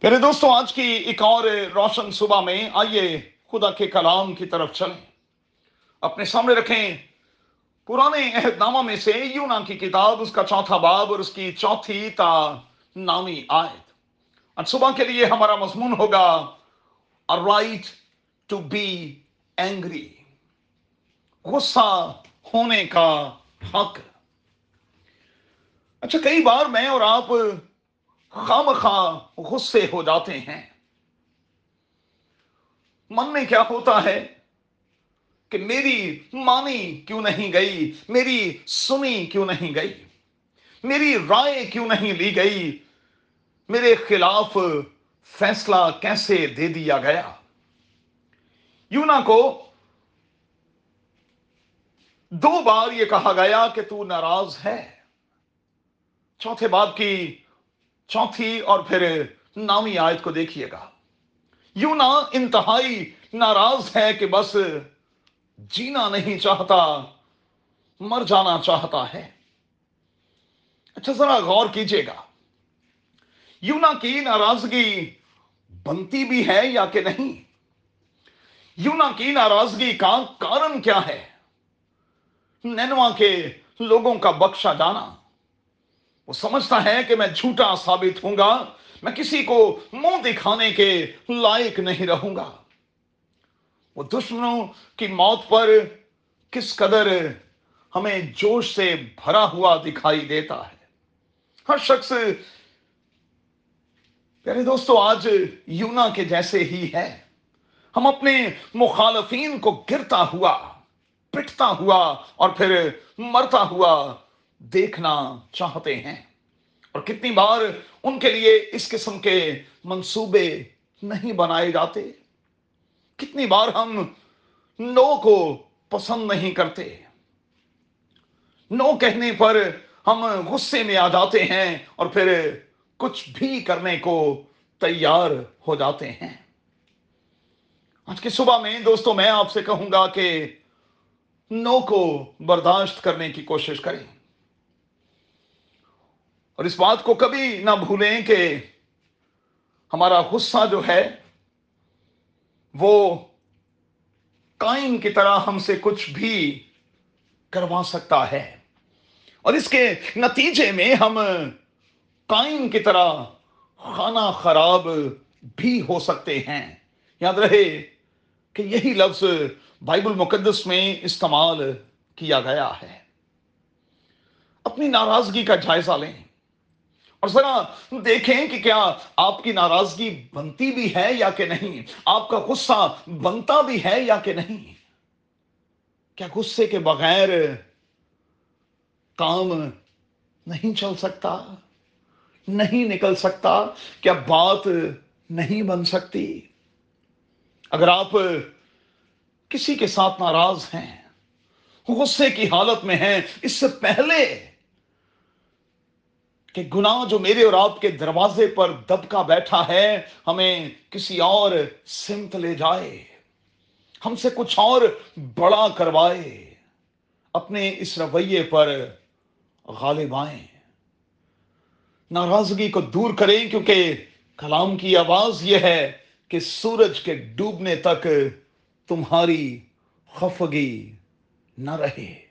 پیارے دوستوں آج کی ایک اور روشن صبح میں آئیے خدا کے کلام کی طرف چلیں۔ اپنے سامنے رکھیں پرانے عہد نامہ میں سے یونا کی کتاب، اس کا چوتھا باب اور اس کی چوتھی تا نامی آیت۔ آج صبح کے لیے ہمارا مضمون ہوگا رائٹ ٹو بی اینگری غصہ ہونے کا حق۔ اچھا کئی بار میں اور آپ خام خواہ غصے ہو جاتے ہیں۔ من میں کیا ہوتا ہے کہ میری مانی کیوں نہیں گئی؟ میری سنی کیوں نہیں گئی؟ میری رائے کیوں نہیں لی گئی؟ میرے خلاف فیصلہ کیسے دے دیا گیا؟ یونا کو دو بار یہ کہا گیا کہ تو ناراض ہے۔ چوتھے باب کی چوتھی اور پھر نامی آیت کو دیکھیے گا۔ یوں نہ انتہائی ناراض ہے کہ بس جینا نہیں چاہتا، مر جانا چاہتا ہے۔ اچھا ذرا غور کیجیے گا۔ یونا کی ناراضگی بنتی بھی ہے یا کہ نہیں؟ یونا کی ناراضگی کا کارن کیا ہے؟ نینوا کے لوگوں کا بخشا جانا۔ وہ سمجھتا ہے کہ میں جھوٹا ثابت ہوں گا۔ میں کسی کو منہ دکھانے کے لائق نہیں رہوں گا۔ وہ دشمنوں کی موت پر کس قدر ہمیں جوش سے بھرا ہوا دکھائی دیتا ہے۔ ہر شخص، پیارے دوستو، آج یونا کے جیسے ہی ہے۔ ہم اپنے مخالفین کو گرتا ہوا، پٹتا ہوا اور پھر مرتا ہوا دیکھنا چاہتے ہیں۔ اور کتنی بار ان کے لیے اس قسم کے منصوبے نہیں بنائے جاتے۔ کتنی بار ہم نو کو پسند نہیں کرتے۔ نو کہنے پر ہم غصے میں آ جاتے ہیں اور پھر کچھ بھی کرنے کو تیار ہو جاتے ہیں۔ آج کی صبح میں دوستوں میں آپ سے کہوں گا کہ نو کو برداشت کرنے کی کوشش کریں۔ اور اس بات کو کبھی نہ بھولیں کہ ہمارا غصہ جو ہے وہ کائن کی طرح ہم سے کچھ بھی کروا سکتا ہے۔ اور اس کے نتیجے میں ہم کائن کی طرح خانہ خراب بھی ہو سکتے ہیں۔ یاد رہے کہ یہی لفظ بائبل مقدس میں استعمال کیا گیا ہے۔ اپنی ناراضگی کا جائزہ لیں۔ اور ذرا دیکھیں کہ کیا آپ کی ناراضگی بنتی بھی ہے یا کہ نہیں؟ آپ کا غصہ بنتا بھی ہے یا کہ نہیں؟ کیا غصے کے بغیر کام نہیں چل سکتا؟ نہیں نکل سکتا؟ کیا بات نہیں بن سکتی؟ اگر آپ کسی کے ساتھ ناراض ہیں، غصے کی حالت میں ہیں، اس سے پہلے کہ گناہ جو میرے اور آپ کے دروازے پر دبکا بیٹھا ہے، ہمیں کسی اور سمت لے جائے، ہم سے کچھ اور بڑا کروائے، اپنے اس رویے پر غالب آئیں۔ ناراضگی کو دور کریں، کیونکہ کلام کی آواز یہ ہے کہ سورج کے ڈوبنے تک تمہاری خفگی نہ رہے۔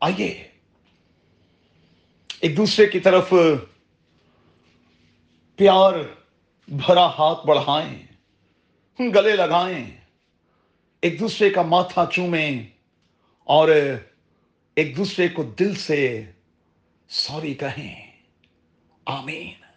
آئیے۔ ایک دوسرے کی طرف پیار بھرا ہاتھ بڑھائیں، گلے لگائیں، ایک دوسرے کا ماتھا چومیں، اور ایک دوسرے کو دل سے سوری کہیں، آمین۔